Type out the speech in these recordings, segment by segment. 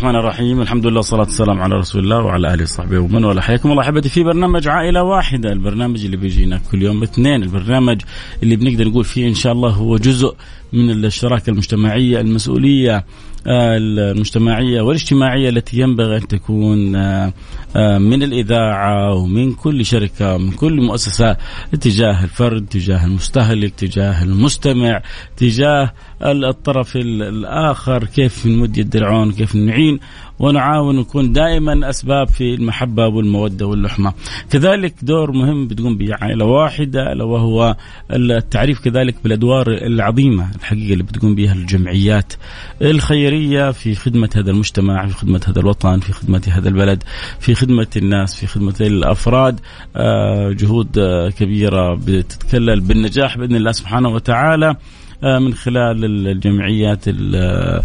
الرحمن الرحيم. الحمد لله والصلاة والسلام على رسول الله وعلى آله وصحبه ومن والاه. حياكم الله أحبتي في برنامج عائلة واحدة. البرنامج اللي بيجينا كل يوم اثنين. البرنامج اللي بنقدر نقول فيه إن شاء الله هو جزء من الشراكة المجتمعية المسؤولية آه، المجتمعية والاجتماعية التي ينبغي أن تكون آه، آه، من الإذاعة ومن كل شركة من كل مؤسسة تجاه الفرد تجاه المستهلك تجاه المستمع تجاه الطرف الآخر كيف نمد يد العون كيف نعين ونعاون ونكون دائما أسباب في المحبة والمودة واللحمة. كذلك دور مهم بتقوم به عائلة واحدة ألا وهو التعريف كذلك بالأدوار العظيمة الحقيقة اللي بتقوم بها الجمعيات الخيرية في خدمة هذا المجتمع، في خدمة هذا الوطن، في خدمة هذا البلد، في خدمة الناس، في خدمة الأفراد، آه، جهود آه، كبيرة بتتكلل بالنجاح بإذن الله سبحانه وتعالى. آه، من خلال الجمعيات آه،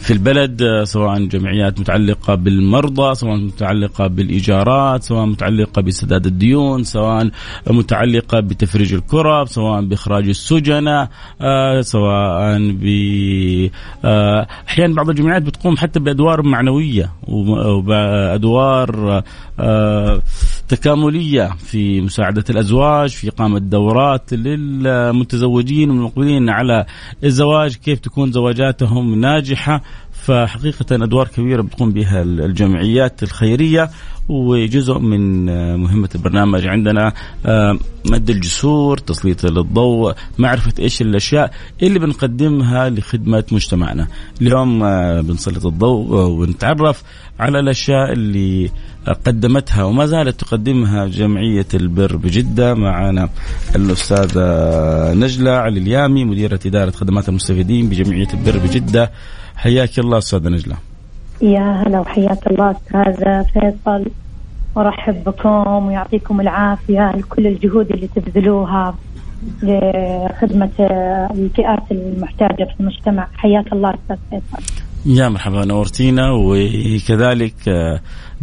في البلد آه، سواء جمعيات متعلقة بالمرضى سواء متعلقة بالإيجارات سواء متعلقة بسداد الديون سواء متعلقة بتفريج الكرب سواء بإخراج السجناء سواء ب أحيانا بعض الجمعيات بتقوم حتى بأدوار معنوية وبأدوار تكاملية في مساعدة الأزواج في إقامة دورات للمتزوجين والمقبلين على الزواج كيف تكون زواجاتهم ناجحة. فحقيقة أدوار كبيرة بتقوم بها الجمعيات الخيرية وجزء من مهمة البرنامج عندنا آه، مد الجسور تسليط الضوء معرفة إيش الأشياء اللي بنقدمها لخدمة مجتمعنا. اليوم آه، بنسلط الضوء ونتعرف على الأشياء اللي قدمتها وما زالت تقدمها جمعية البر بجدة. معنا الأستاذة نجلة علي اليامي مديرة إدارة خدمات المستفيدين بجمعية البر بجدة. حياك الله أستاذة نجلة. يا هلا وحياك الله أستاذ فيصل. ورحب بكم ويعطيكم العافية لكل الجهود اللي تبذلوها لخدمة الفئات المحتاجة في المجتمع. حياك الله أستاذ فيصل. يا مرحبا نورتينا وكذلك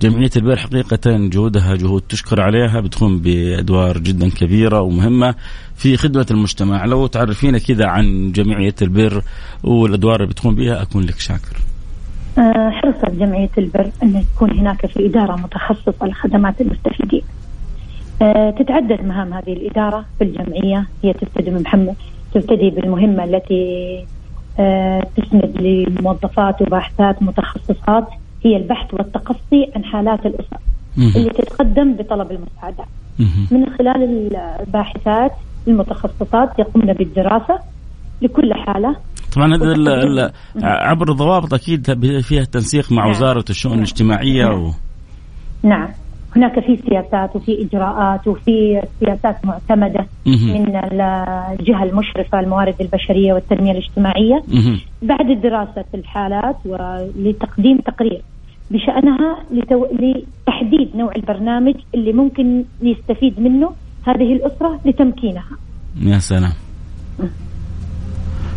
جمعية البر حقيقة جهودها جهود تشكر عليها بتقوم بأدوار جدا كبيرة ومهمة في خدمة المجتمع. لو تعرفينا كذا عن جمعية البر والأدوار اللي بتقوم بها أكون لك شاكر. آه، حرصت جمعية البر أن يكون هناك في إدارة متخصصة لخدمات المستفيدين. آه، تتعدد مهام هذه الإدارة في الجمعية. هي تبتدي محمد تبتدي بالمهمة التي آه، تسند لموظفات وباحثات متخصصات. هي البحث والتقصي عن حالات الأسر اللي تتقدم بطلب المساعدة. من خلال الباحثات المتخصصات يقومن بالدراسة لكل حالة. طبعا هذا عبر ضوابط أكيد فيها تنسيق مع نعم. وزارة الشؤون نعم. الاجتماعية نعم. و... نعم. هناك في سياسات وفي إجراءات وفي سياسات معتمدة من الجهة المشرفة الموارد البشرية والتنمية الاجتماعية. بعد دراسة الحالات ولتقديم تقرير. بشأنها لتو... لتحديد نوع البرنامج اللي ممكن يستفيد منه هذه الأسرة لتمكينها. يا سلام.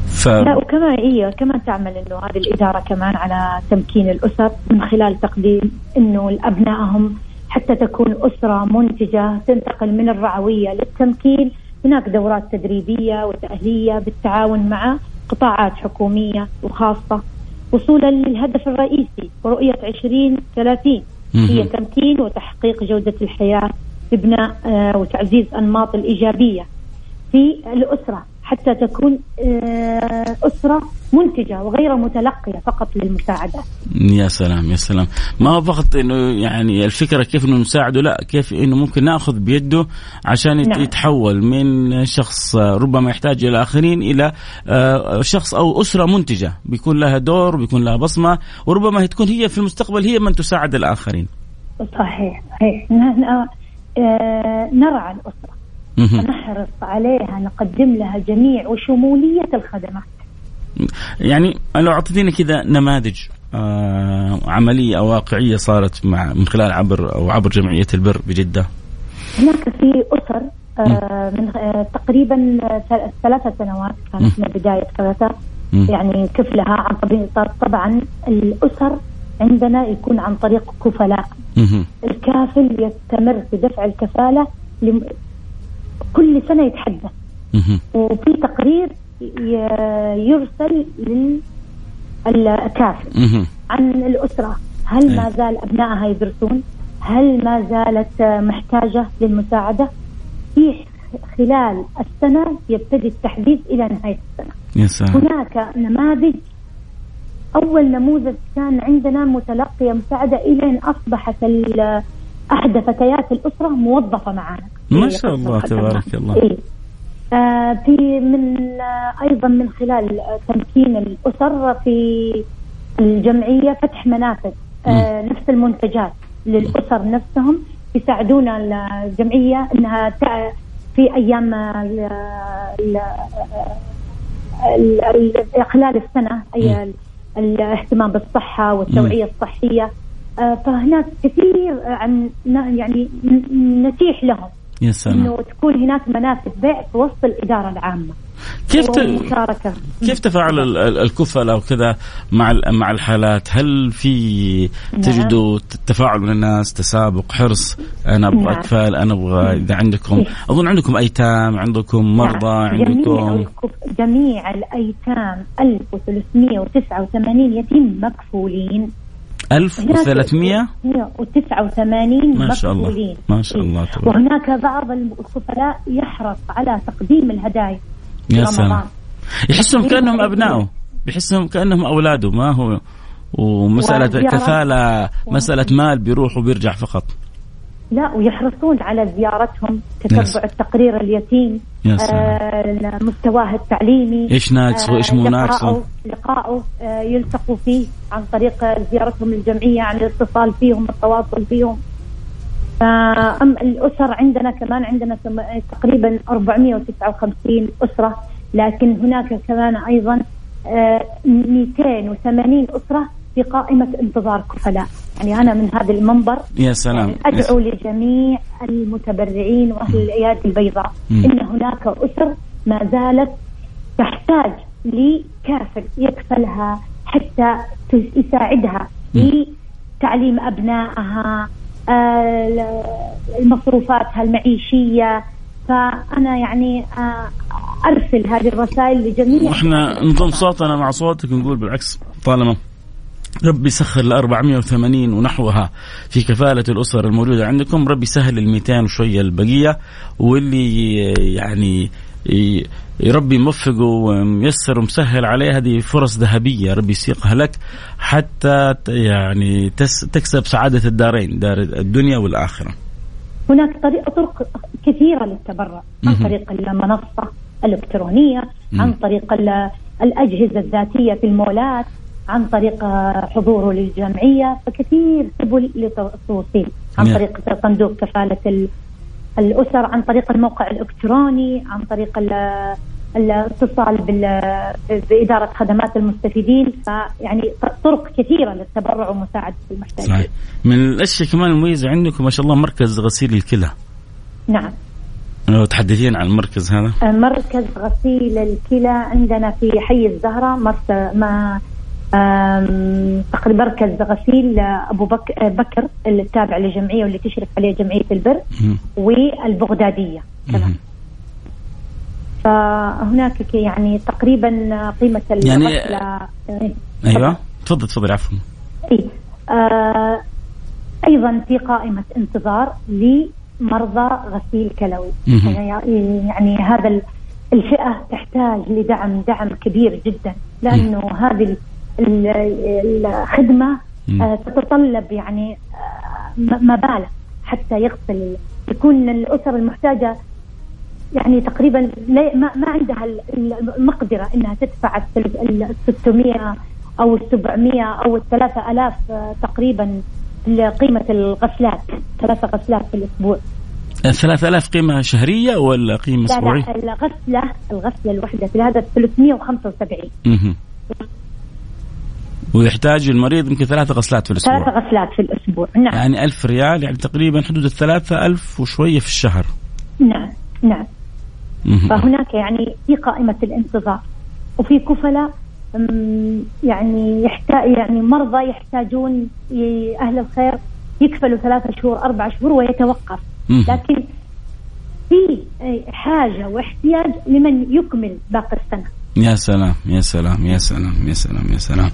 ف... لا وكمان هي كمان تعمل إنه هذه الإدارة كمان على تمكين الأسر من خلال تقديم إنه ابنائهم حتى تكون أسرة منتجة تنتقل من الرعوية للتمكين هناك دورات تدريبية وتأهيلية بالتعاون مع قطاعات حكومية وخاصة وصولا للهدف الرئيسي رؤية 2030 هي تمكين وتحقيق جودة الحياة ببناء آه، وتعزيز أنماط الإيجابية في الأسرة. حتى تكون آه، أسرة منتجة وغير متلقية فقط للمساعدة. يا سلام يا سلام. ما هو فقط إنه يعني الفكرة كيف إنه نساعده؟ لا كيف إنه ممكن نأخذ بيده عشان نعم. يتحول من شخص ربما يحتاج إلى آخرين إلى آه، شخص أو أسرة منتجة. بيكون لها دور بيكون لها بصمة وربما تكون هي في المستقبل هي من تساعد الآخرين. صحيح صحيح. آه، نرعى الأسرة. نحرص عليها نقدم لها جميع وشمولية الخدمات. يعني لو اعطيتينا كذا نماذج آه عملية أو واقعية صارت مع من خلال عبر أو عبر جمعية البر بجدة؟ هناك في أسر آه من آه تقريبا ثلاثة سنوات كانت من بداية ثلاثة. يعني كفلها عن طريق طبعا الأسر عندنا يكون عن طريق كفلاء. الكافل يستمر في دفع الكفالة كل سنة يتحدث. وفي تقرير يرسل للكافل عن الأسرة. هل ما زال أبنائها يدرسون؟ هل ما زالت محتاجة للمساعدة؟ في خلال السنة يبتدي التحديث إلى نهاية السنة. يا سلام. هناك نماذج. أول نموذج كان عندنا متلقية مساعدة إلى أن أصبحت أحدى فتيات الأسرة موظفة معنا. ما شاء الله تبارك الله. إيه؟ آه في من آه أيضا من خلال تمكين الأسر في الجمعية فتح منافذ. آه نفس المنتجات للأسر نفسهم يساعدونا الجمعية إنها في أيام خلال السنة أي الاهتمام بالصحة والتوعية الصحية. آه، فهناك كثير عن يعني نتيح لهم يا سلام إنه تكون هناك منافذ بيع في وسط الإدارة العامة كيف ت... كيف تفاعل الكفلاء وكذا مع مع الحالات؟ هل في نعم. تجدوا تفاعل من الناس تسابق حرص أنا أبغى نعم. أكفال أنا أبغى إذا عندكم إيه. أظن عندكم أيتام عندكم مرضى نعم. عندكم جميع الأيتام 1389 يتيم مكفولين 1389 ما شاء الله ما شاء الله تبارك. وهناك بعض الخفلاء يحرص على تقديم الهدايا يا سلام. يحسهم كأنهم ابنائه بيحسهم كأنهم أولاده. ما هو ومسألة كفالة مسألة مال بيروح وبيرجع فقط. لا ويحرصون على زيارتهم تتبع التقرير اليتيم آه مستواه التعليمي إيش ناقصه؟ آه إيش مو ناقصه؟ لقائه آه يلتقوا فيه عن طريق زيارتهم للجمعيه عن الاتصال فيهم التواصل فيهم. أم الأسر عندنا كمان عندنا تقريبا 459 أسرة لكن هناك كمان أيضا 280 آه، أسرة في قائمة انتظار كفلاء. يعني أنا من هذا المنبر. يا سلام. أدعو لجميع المتبرعين وأهل الأيادي البيضاء. مم. إن هناك أسر ما زالت تحتاج لكافل يكفلها حتى يساعدها في تعليم أبنائها آه، مصروفاتها المعيشية. فأنا يعني آه، أرسل هذه الرسائل لجميع وإحنا نضم صوتنا مع صوتك ونقول بالعكس طالما ربي يسخر ال 480 ونحوها في كفالة الأسر الموجودة عندكم. ربي يسهل ال 200 وشوية البقية واللي يعني ربي موفقه وميسر ومسهل عليه هذه فرص ذهبية ربي يسيقها لك حتى يعني تكسب سعادة الدارين دار الدنيا والآخرة. هناك طريقة طرق كثيرة للتبرع. عن طريق المنصة الإلكترونية عن طريق الأجهزة الذاتية في المولات. عن طريق حضوره للجمعية فكثير سبل للتوصيل عن نعم. طريق صندوق كفالة الأسر عن طريق الموقع الإلكتروني عن طريق الاتصال بإدارة خدمات المستفيدين. فيعني طرق كثيرة للتبرع ومساعدة المحتاجين صحيح. من الأشياء كمان المميزة عندكم ما شاء الله مركز غسيل الكلى. نعم. لو تحدثين عن المركز هذا؟ مركز غسيل الكلى عندنا في حي الزهرة ما تقريبا مركز غسيل أبو بك بكر التابع للجمعية واللي تشرف عليه جمعية البر والبغدادية. كمان فهناك يعني تقريبا قيمة يعني أيوه. تفضل تفضل عفوا. إي. آه أيضا في قائمة انتظار لمرضى غسيل كلوي. يعني, يعني هذا الفئة تحتاج لدعم دعم كبير جدا لأنه هذه الخدمة آه، تتطلب يعني آه، مبالغ حتى يغسل يكون الأسر المحتاجة يعني تقريبا ما, ما عندها المقدرة إنها تدفع ال 600 أو ال 700 أو ال 3000 آه، تقريبا قيمة الغسلات ثلاثة غسلات في الأسبوع. 3000 قيمة شهرية ولا قيمة أسبوعية؟ لا, لا الغسلة الغسلة الواحدة في هذا 375 أها ويحتاج المريض يمكن ثلاثة غسلات في الأسبوع. ثلاثة غسلات في الأسبوع. نعم. يعني ألف ريال يعني تقريبا حدود الثلاثة ألف وشوية في الشهر. نعم نعم. فهناك يعني في قائمة الانتظار وفي كفلاء يعني يحتاج يعني مرضى يحتاجون أهل الخير يكفلوا ثلاثة شهور أربع شهور ويتوقف. لكن في حاجة واحتياج لمن يكمل باقي السنة. يا سلام يا سلام يا سلام يا سلام يا سلام.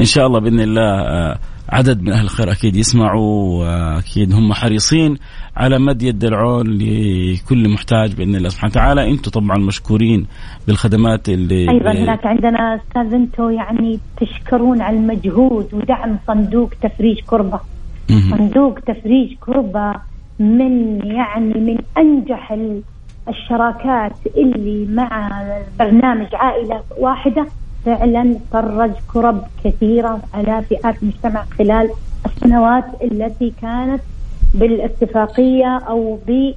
إن شاء الله بإذن الله آه، عدد من أهل الخير أكيد يسمعوا واكيد هم حريصين على مد يد العون لكل محتاج بإذن الله سبحانه وتعالى. أنتم طبعا مشكورين بالخدمات اللي أيضا هناك عندنا أستاذ أنتم يعني تشكرون على المجهود ودعم صندوق تفريج كربة. صندوق تفريج كربة من يعني من أنجح الشراكات اللي مع برنامج عائلة واحدة فعلا فرج كرب كثيرة على فئات المجتمع خلال السنوات التي كانت بالاتفاقية أو ب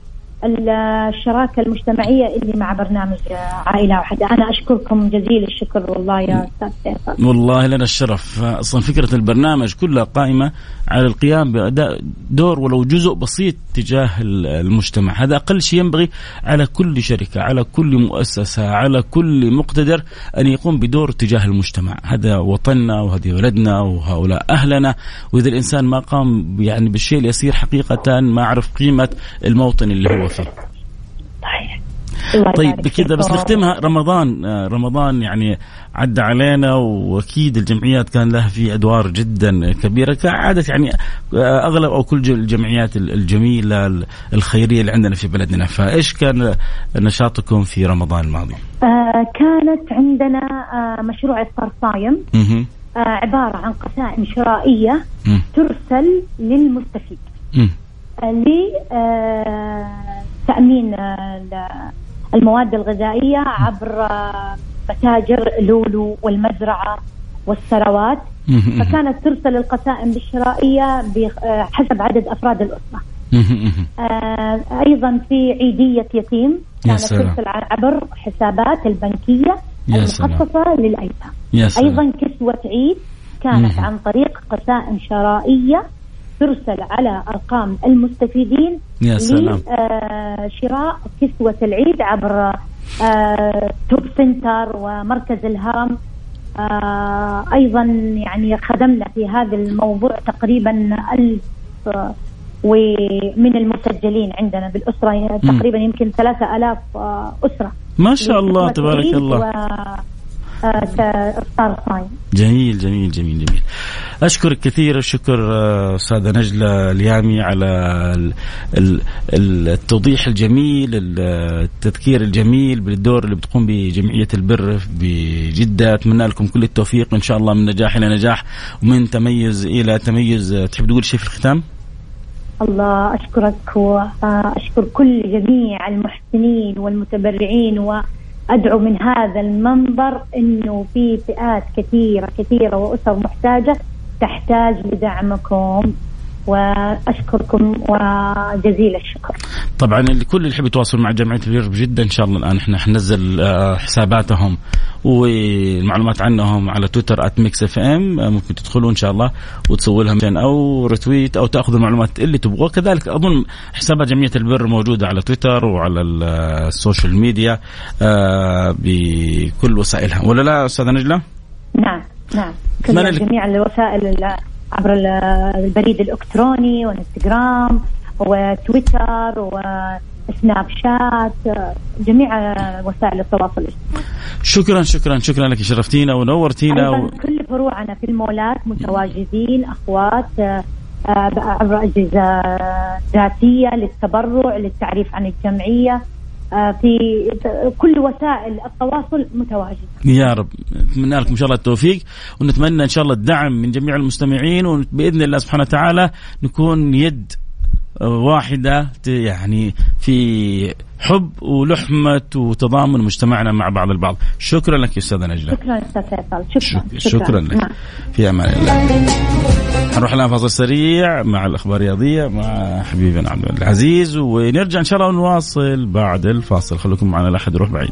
الشراكة المجتمعية اللي مع برنامج عائلة واحدة، أنا أشكركم جزيل الشكر والله يا أستاذ فيصل. والله لنا الشرف، أصلا فكرة البرنامج كلها قائمة على القيام بأداء دور ولو جزء بسيط تجاه المجتمع، هذا أقل شيء ينبغي على كل شركة، على كل مؤسسة، على كل مقتدر أن يقوم بدور تجاه المجتمع، هذا وطننا وهذه ولدنا وهؤلاء أهلنا، وإذا الإنسان ما قام يعني بالشيء اليسير حقيقة ما عرف قيمة الموطن اللي هو فيه. طيب. بكذا بس نختمها. رمضان آه، رمضان يعني عدى علينا وأكيد الجمعيات كان لها في أدوار جدا كبيرة. كعادة يعني آه، أغلب أو كل الجمعيات الجميلة الخيرية اللي عندنا في بلدنا. فإيش كان نشاطكم في رمضان الماضي؟ آه كانت عندنا آه مشروع إفطار صايم. آه عبارة عن قسائم شرائية ترسل للمستفيد. لتأمين المواد الغذائية عبر متاجر لولو والمزرعة والثروات. فكانت ترسل القسائم الشرائية حسب عدد أفراد الأسرة. آه أيضا في عيدية يتيم كانت ترسل عبر حسابات البنكية المخصصة للأيتام. أيضا كسوة عيد كانت عن طريق قسائم شرائية ترسل على أرقام المستفيدين يا سلام. لشراء كسوة العيد عبر آه، توب سنتر ومركز الهرم. آه، أيضا يعني خدمنا في هذا الموضوع تقريبا ألف ومن المسجلين عندنا بالأسرة تقريبا يمكن ثلاثة ألاف آه، أسرة. ما شاء الله تبارك الله. افطار صايم. جميل جميل جميل جميل. أشكرك كثير الشكر آه، أستاذة نجلة اليامي على التوضيح الجميل التذكير الجميل بالدور اللي بتقوم بجمعية البر بجدة. أتمنى لكم كل التوفيق إن شاء الله من نجاح إلى نجاح ومن تميز إلى تميز. تحب تقول شيء في الختام؟ الله أشكرك وأشكر كل جميع المحسنين والمتبرعين و أدعو من هذا المنبر إنه في فئات كثيرة كثيرة وأسر محتاجة تحتاج لدعمكم. وأشكركم وجزيل الشكر. طبعا الكل اللي يحب يتواصل مع جمعيه البر بجده إن شاء الله الآن. إحنا حننزل آه، حساباتهم والمعلومات عنهم على تويتر @Mix FM ممكن تدخلوا إن شاء الله وتسووا لهم أو retweet أو تأخذوا المعلومات اللي تبغوها. كذلك أظن حسابات جمعية البر موجودة على تويتر وعلى ال social media آه، بكل وسائلها. ولا لا أستاذة نجلة؟ نعم نعم. كل جميع الوسائل عبر البريد الإلكتروني والانستغرام وتويتر سناب شات جميع وسائل التواصل الاجتماعي. شكرا شكرا شكرا لك شرفتينا ونورتينا و... كل فروعنا في المولات متواجدين أخوات عبر أجهزة ذاتية للتبرع للتعريف عن الجمعية. في كل وسائل التواصل متواجد يا رب. نتمنى لكم إن شاء الله التوفيق ونتمنى إن شاء الله الدعم من جميع المستمعين وبإذن الله سبحانه وتعالى نكون يد واحدة يعني في حب ولحمة وتضامن مجتمعنا مع بعض البعض. شكرا لك يا أستاذة نجلة. شكرا أستاذ فيصل. شكرا, شكرا, شكرا لك. نعم. في أمان الله. نروح الآن فاصل سريع مع الأخبار الرياضية مع حبيبنا عبد العزيز ونرجع إن شاء الله ونواصل بعد الفاصل. خليكم معنا لا أحد يروح بعيد.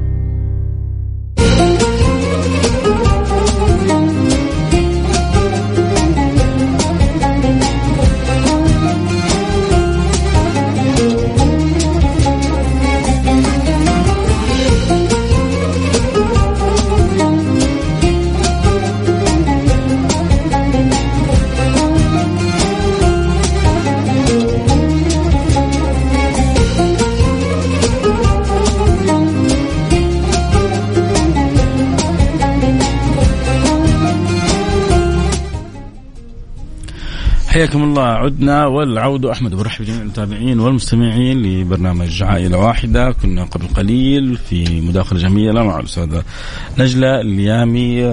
حياكم الله. عدنا والعود. أحمد برحب بجميع المتابعين والمستمعين لبرنامج عائلة واحدة. كنا قبل قليل في مداخلة جميلة مع الأستاذة نجلة اليامي.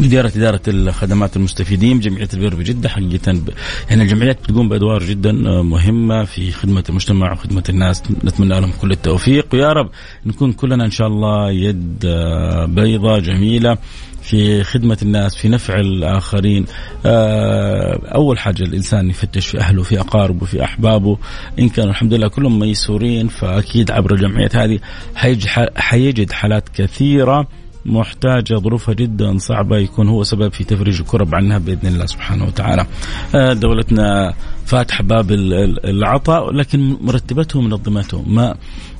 مديرة إدارة الخدمات المستفيدين جمعية البر بجدة حقيقة يعني الجمعيات بتقوم بأدوار جدا مهمة في خدمة المجتمع وخدمة الناس. نتمنى لهم كل التوفيق. ويا رب نكون كلنا إن شاء الله يد بيضة جميلة في خدمة الناس في نفع الآخرين. أول حاجة الإنسان يفتش في أهله في أقاربه في أحبابه. إن كانوا الحمد لله كلهم ميسورين فأكيد عبر الجمعيات هذه حيجد حالات كثيرة محتاجة ظروفها جدا صعبة يكون هو سبب في تفريج الكرب عنها بإذن الله سبحانه وتعالى. دولتنا فاتحة باب العطاء لكن مرتبته ومنظمته ما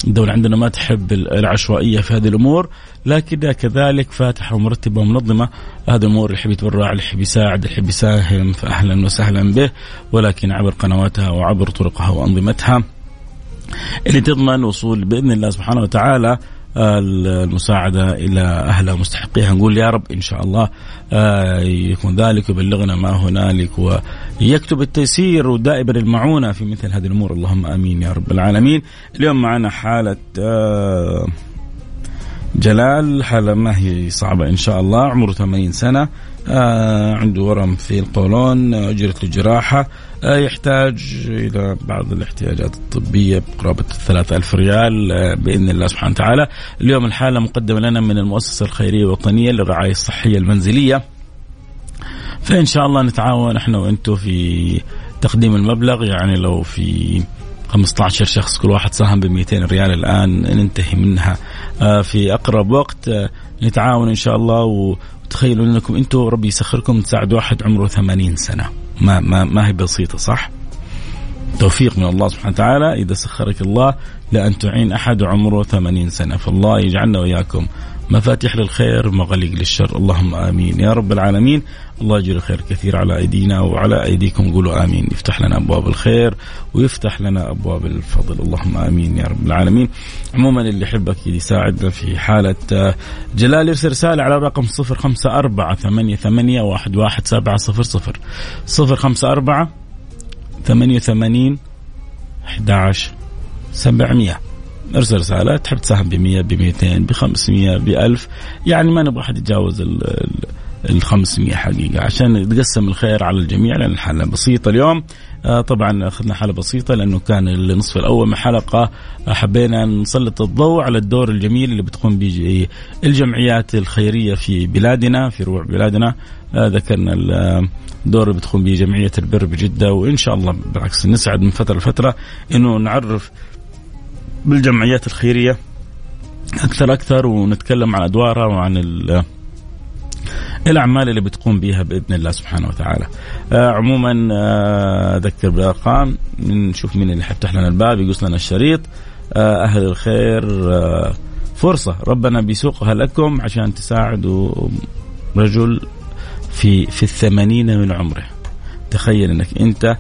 الدولة عندنا ما تحب العشوائية في هذه الأمور لكن كذلك فاتحة ومرتبة ومنظمة. هذه الأمور اللي يحب يتبرع اللي يحب يساعد اللي يحب يساهم فأهلا وسهلا به ولكن عبر قنواتها وعبر طرقها وأنظمتها. اللي تضمن وصول بإذن الله سبحانه وتعالى المساعدة إلى أهلها ومستحقيها نقول يا رب إن شاء الله يكون ذلك ويبلغنا ما هنالك ويكتب التيسير ودائما المعونة في مثل هذه الأمور. اللهم آمين يا رب العالمين. اليوم معنا حالة جلال حالة ما هي صعبة إن شاء الله. عمره 80 سنة آه عنده ورم في القولون أجرت له جراحة آه يحتاج إلى بعض الاحتياجات الطبية بقرابة الثلاثة ألف ريال آه بإذن الله سبحانه وتعالى. اليوم الحالة مقدمة لنا من المؤسسة الخيرية الوطنية للرعاية الصحية المنزلية. فإن شاء الله نتعاون إحنا وأنتم في تقديم المبلغ يعني لو في 15 شخص كل واحد ساهم ب 200 ريال الآن ننتهي منها. في أقرب وقت نتعاون إن شاء الله وتخيلوا أنكم أنتم ربي يسخركم تساعدوا واحد عمره 80 سنة. ما ما ما هي بسيطة صح؟ توفيق من الله سبحانه وتعالى إذا سخرك الله لأن تعين أحد عمره 80 سنة فالله يجعلنا وإياكم مفاتيح للخير مغاليق للشر. اللهم آمين. يا رب العالمين الله يجري الخير كثير على أيدينا وعلى أيديكم. قولوا آمين. يفتح لنا أبواب الخير ويفتح لنا أبواب الفضل. اللهم آمين يا رب العالمين. عموما اللي يحب أكيد يساعدنا في حالة جلال يرسل رسالة على رقم 054 88 11700 054 88 11 700 ارسل رسالة تحب تساهم ب 100 ب 200 ب 500 ب 1000 يعني ما نبغى حد يتجاوز ال 500 حقيقة عشان يتقسم الخير على الجميع لأن الحالة بسيطة اليوم. آه طبعا أخذنا حالة بسيطة لأنه كان النصف الأول من الحلقة حبينا نسلط الضوء على الدور الجميل اللي بتقوم به الجمعيات الخيرية في بلادنا في روع بلادنا. آه ذكرنا الدور اللي بتقوم به جمعية البر بجدة وإن شاء الله بالعكس نسعد من فترة لفترة إنه نعرف بالجمعيات الخيرية أكثر أكثر ونتكلم عن أدوارها وعن الأعمال اللي بتقوم بها بإذن الله سبحانه وتعالى. آه عموما آه أذكر بالارقام نشوف مين اللي حيفتح لنا الباب يقص لنا الشريط. آه، أهل الخير آه، فرصة. ربنا بيسوقها لكم عشان تساعدوا رجل في في الثمانين من عمره. تخيل إنك أنت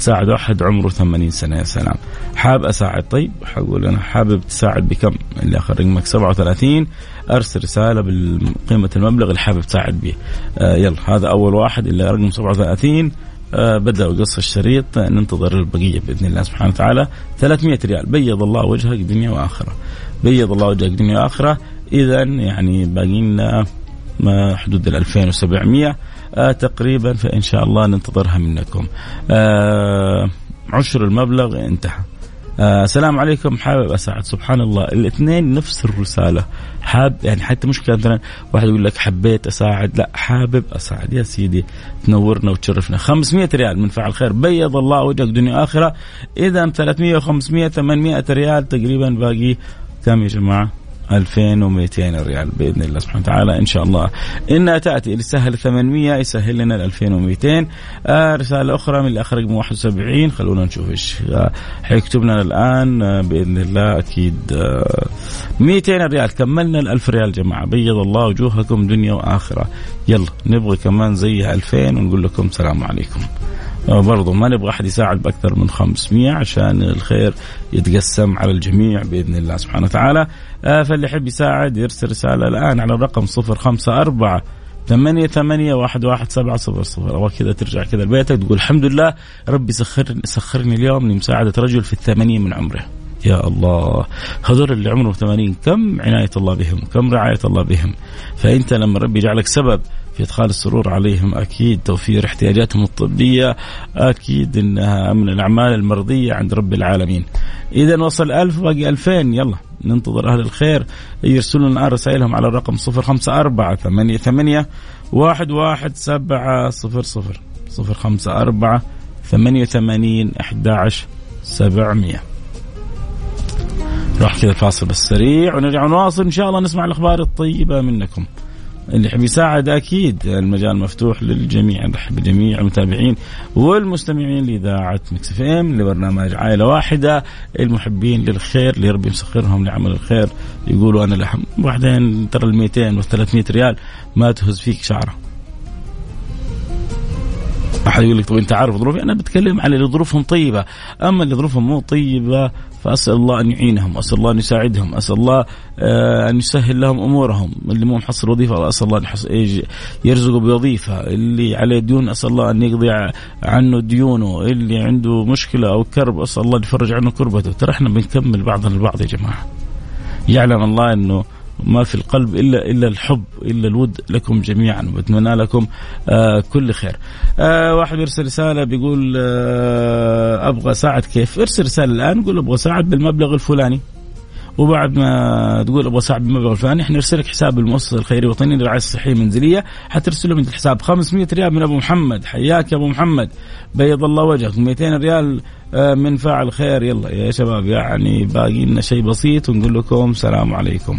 بتساعد واحد عمره 80 سنة يا سلام. حاب أساعد؟ طيب حقول أنا حابب تساعد بكم؟ اللي آخر رقمك 37 أرسل رسالة بقيمه المبلغ اللي حابب تساعد به. آه يلا هذا أول واحد اللي رقم 37 آه بدأ قص الشريط. ننتظر البقية بإذن الله سبحانه وتعالى. 300 ريال. بيض الله وجهك دنيا وآخرة. بيض الله وجهك دنيا وآخرة. اذا يعني باقي لنا حدود ال 2700 آه تقريبا فإن شاء الله ننتظرها منكم. آه عشر المبلغ انتهى. آه السلام عليكم. حابب أساعد. سبحان الله. الاثنين نفس الرسالة. حاب يعني حتى مشكلة مثلا واحد يقول لك حبيت أساعد. لا حابب أساعد. يا سيدي تنورنا وتشرفنا. 500 ريال من فعل خير. بيض الله وجهك دنيا آخرة. اذا 300 و500 800 ريال تقريبا باقي. كم يا جماعة؟ 2200 ريال بإذن الله سبحانه وتعالى إن شاء الله. إنها تأتي اللي سهل 800 يسهل لنا ال 2200 آه رسالة أخرى من الأخ رقم 71 خلونا نشوف إيش آه حيكتب لنا الآن آه بإذن الله أكيد آه 200 ريال. كملنا ال 1000 ريال جماعة. بيض الله وجوهكم دنيا وآخرة. يلا نبغى كمان زيها 2000 ونقول لكم سلام عليكم. برضو ما نبغى أحد يساعد بأكثر من 500 عشان الخير يتقسم على الجميع بإذن الله سبحانه وتعالى. آه فاللي يحب يساعد يرسل رسالة الآن على الرقم 054 ثمانية ثمانية واحد واحد سبعة صفر صفر. أو كذا ترجع كذا لبيتك تقول الحمد لله ربي سخرني سخرني اليوم لمساعدة رجل في الثمانين من عمره. يا الله. هذول اللي عمرهم 80 كم عناية الله بهم؟ كم رعاية الله بهم؟ فأنت لما ربي يجعلك سبب في إدخال السرور عليهم أكيد توفير احتياجاتهم الطبية أكيد إنها من الأعمال المرضية عند رب العالمين. إذا وصل ألف باقي 2000 يلا ننتظر أهل الخير. يرسلوا لنا رسائلهم على الرقم 054 88 11700 054 88 11 700 راح كذا الفاصل بس سريع ونرجع نواصل إن شاء الله نسمع الأخبار الطيبة منكم. اللي يحب يساعد أكيد المجال مفتوح للجميع. نرحب بجميع المتابعين والمستمعين لإذاعة Mix FM لبرنامج عائلة واحدة. المحبين للخير اللي ربي مسخرهم لعمل الخير. يقولوا أنا لحم بعدين ترى ال 200 وال 300 ريال ما تهز فيك شعرة. أحد يقول لك طب أنت عارف ظروفي أنا بتكلم على اللي ظروفهم طيبة. أما اللي ظروفهم مو طيبة فأسأل الله أن يعينهم أسأل الله أن يساعدهم أسأل الله آه، أن يسهل لهم أمورهم. اللي مو محصل وظيفة أسأل الله أن يرزقه بوظيفة. اللي عليه ديون أسأل الله أن يقضي عنه ديونه. اللي عنده مشكلة أو كرب أسأل الله أن يفرج عنه كربته. ترى إحنا بنكمل بعضنا البعض يا جماعة. يعلم الله إنه ما في القلب إلا إلا الحب إلا الود لكم جميعا وبتمنى لكم آه كل خير. آه واحد يرسل رسالة بيقول آه أبغى اساعد كيف؟ ارسل رسالة الآن قول أبغى اساعد بالمبلغ الفلاني. وبعد ما تقول أبغى اساعد بالمبلغ الفلاني إحنا نرسل لك حساب المؤسسة الخيرية الوطنية للرعاية الصحية المنزلية حترسل من الحساب 500 ريال من أبو محمد حياك يا أبو محمد بيض الله وجهك 200 ريال آه، من فاعل خير يلا يا شباب يعني باقي لنا شيء بسيط ونقول لكم سلام عليكم.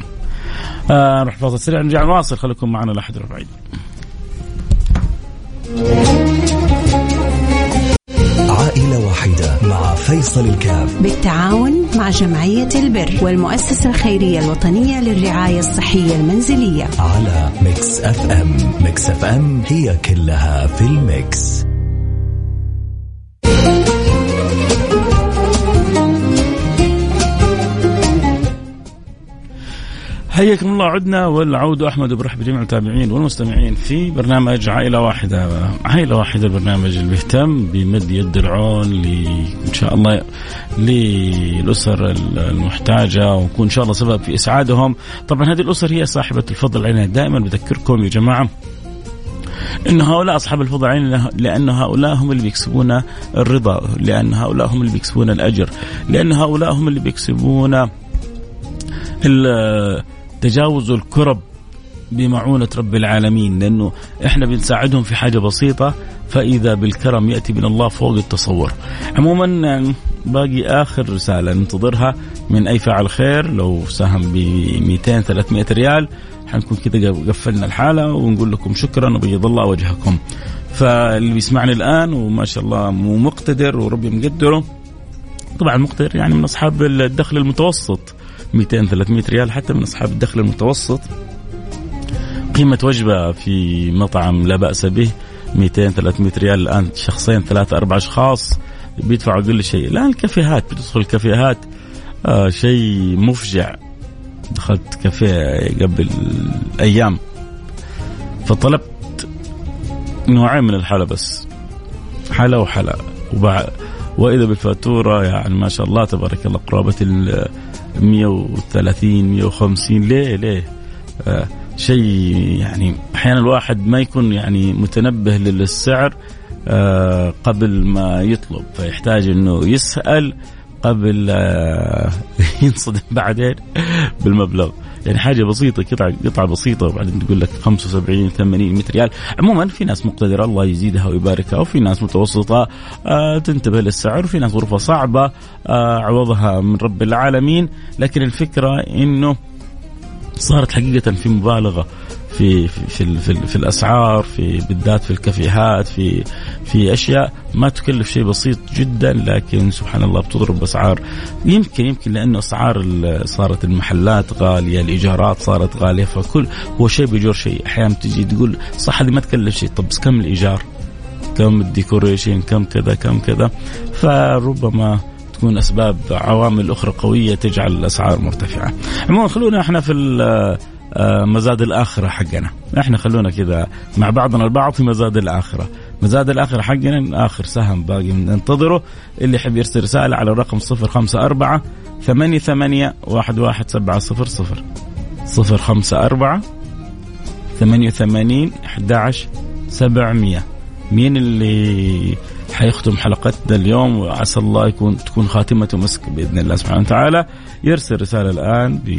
آه نروح فاصل سريع. نرجع نواصل خليكم معنا لا احد بعيد. عائلة واحدة مع فيصل الكاف. بالتعاون مع جمعية البر والمؤسسة الخيرية الوطنية للرعاية الصحية المنزلية. على Mix FM. Mix FM هي كلها في ال Mix. حياكم الله. عدنا والعود أحمد برحب بجميع المتابعين والمستمعين في برنامج عائلة واحدة. عائلة واحدة البرنامج اللي بيهتم بمد يد العون ل إن شاء الله للأسر المحتاجة ونكون إن شاء الله سبب في إسعادهم. طبعا هذه الأسر هي صاحبة الفضل علينا. دائما بذكركم يا جماعة إن هؤلاء أصحاب الفضل علينا لأن هؤلاء هم اللي بيكسبون الرضا لأن هؤلاء هم اللي بيكسبون الأجر لأن هؤلاء هم اللي بيكسبون تجاوز الكرب بمعونة رب العالمين لأنه إحنا بنساعدهم في حاجة بسيطة فإذا بالكرم يأتي من الله فوق التصور. عموما باقي آخر رسالة ننتظرها من أي فاعل خير لو ساهم ب 200 300 ريال حنكون كذا قفلنا الحالة ونقول لكم شكرا وبيض الله وجهكم. فاللي بيسمعني الآن وما شاء الله مقتدر وربي مقدره طبعا مقتدر يعني من أصحاب الدخل المتوسط. 200 300 ريال حتى من أصحاب الدخل المتوسط. قيمة وجبة في مطعم لا بأس به 200 300 ريال. الآن شخصين ثلاثة أربع أشخاص بيدفعوا أقل شيء. الآن الكافيهات بتدخل الكافيهات آه شيء مفجع. دخلت كافيه قبل أيام. فطلبت نوعين من الحلا بس. حلا وحلا. وبعد وإذا بالفاتورة يعني ما شاء الله تبارك الله قرابة ال 130 150 ليه ليه؟ آه شيء يعني أحيانا الواحد ما يكون يعني متنبه للسعر آه قبل ما يطلب فيحتاج إنه يسأل قبل آه ينصدم بعدين بالمبلغ يعني حاجة بسيطة قطعه قطعة بسيطة وبعدين تقول لك 75 80 100 ريال. عموما في ناس مقتدرة الله يزيدها ويباركها وفي ناس متوسطة آه تنتبه للسعر وفي ناس ظروفها صعبة آه عوضها من رب العالمين. لكن الفكرة إنه صارت حقيقة في مبالغة في في في, في, الأسعار في بالذات في الكافيهات في في أشياء ما تكلف شيء بسيط جدا لكن سبحان الله بتضرب اسعار يمكن يمكن لأنه أسعار صارت المحلات غالية الإيجارات صارت غالية فكل هو شيء بيجر شيء. أحيانا تجي تقول صح هذه ما تكلف شيء طب كم الإيجار؟ كم الديكوريشن؟ كم كذا كم كذا؟ فربما تكون أسباب عوامل أخرى قوية تجعل الأسعار مرتفعة. عموما خلونا إحنا في آه، مزاد الآخرة حقنا. إحنا خلونا كذا مع بعضنا البعض في مزاد الآخرة. مزاد الآخرة حقنا آخر سهم باقي ننتظره. اللي يحب يرسل رسالة على الرقم 054 ثمانية ثمانية واحد واحد سبعة صفر صفر. صفر خمسة أربعة ثمانية وثمانين أحد عشر سبعمية. مين اللي حيختم حلقتنا اليوم وعسى الله يكون تكون خاتمته مسك بإذن الله سبحانه وتعالى يرسل رسالة الآن ب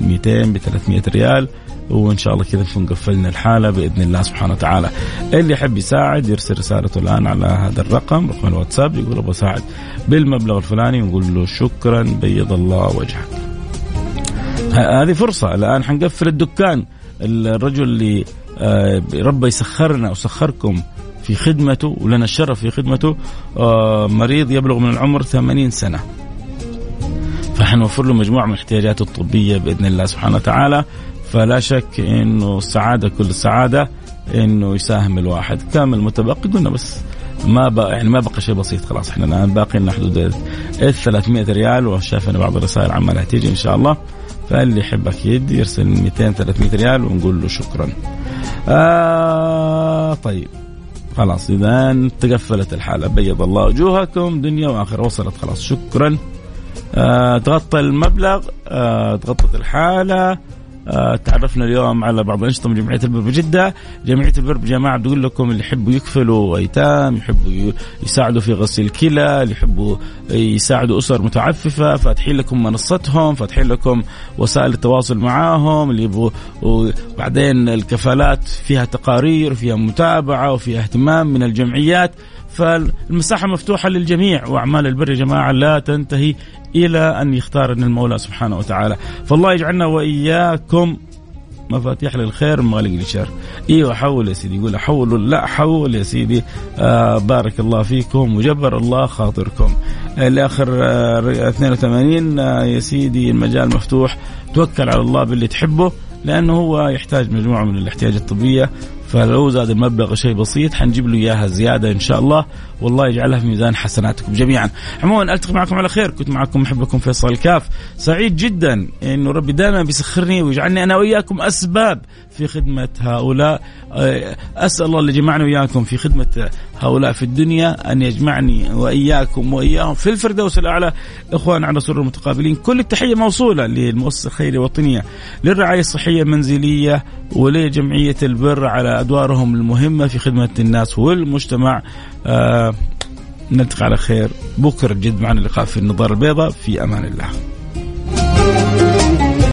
200 ب 300 ريال وإن شاء الله كذا نكون قفلنا الحالة بإذن الله سبحانه وتعالى. اللي يحب يساعد يرسل رسالته الآن على هذا الرقم رقم الواتساب يقول أبغى اساعد بالمبلغ الفلاني ونقول له شكرا بيض الله وجهك. هذه فرصة الآن حنقفل الدكان الرجل اللي آه، ربى يسخرنا وسخركم في خدمته ولنا الشرف في خدمته آه، مريض يبلغ من العمر 80 سنة. فحنوفر له مجموعة من الاحتياجات الطبية بإذن الله سبحانه وتعالى. فلا شك إنه السعادة كل السعادة إنه يساهم الواحد. كامل متبقي قلنا بس ما بقى يعني ما بقى شيء بسيط خلاص إحنا الآن باقي لنا حدود ال 300 ريال. وشاف بعض الرسائل عمالها تيجي إن شاء الله. فاللي يحب أكيد يرسل 200 300 ريال ونقول له شكرا. آه طيب. خلاص إذا تقفلت الحالة بيض الله وجوهكم دنيا وآخرة. وصلت خلاص شكرا. آه تغطى المبلغ آه تغطت الحالة. تعرفنا اليوم على بعض الأنشطة من جمعية البر بجده، جمعية البر جماعة بتقول لكم اللي يحبوا يكفلوا ايتام، يحبوا يساعدوا في غسيل الكلى، اللي يحبوا يساعدوا أسر متعففة، فاتحين لكم منصتهم، فاتحين لكم وسائل التواصل معاهم، اللي يبغوا وبعدين الكفالات فيها تقارير، فيها متابعة وفيها اهتمام من الجمعيات، فالمساحة مفتوحة للجميع وأعمال البر يا جماعة لا تنتهي إلى أن يختارنا المولى سبحانه وتعالى. فالله يجعلنا وإياكم مفاتيح للخير مغالق للشر إيوه حول يا سيدي يقول حول لا حول يا سيدي. آه بارك الله فيكم وجبر الله خاطركم. لاخر آه 82 آه يا سيدي المجال مفتوح. توكل على الله باللي تحبه لأنه هو يحتاج مجموعة من الاحتياجات الطبية. فلو زاد المبلغ شيء بسيط حنجيب له إياها زيادة إن شاء الله. والله يجعلها في ميزان حسناتكم جميعا. عموما ألتقي معكم على خير. كنت معكم محبكم فيصل الكاف. سعيد جدا إنه ربي دائما بيسخرني ويجعلني أنا واياكم أسباب في خدمة هؤلاء. أسأل الله اللي جمعنا واياكم في خدمة هؤلاء في الدنيا أن يجمعني وإياكم وإياهم. في الفردوس الأعلى إخوان على سر المتقابلين كل التحية موصولة للمؤسسه الخيريه الوطنيه للرعاية الصحية المنزلية ولجمعية البر على أدوارهم المهمة في خدمة الناس والمجتمع. آه نلتقي على خير. بكرة جد معنا اللقاء في النظارة البيضاء. في أمان الله.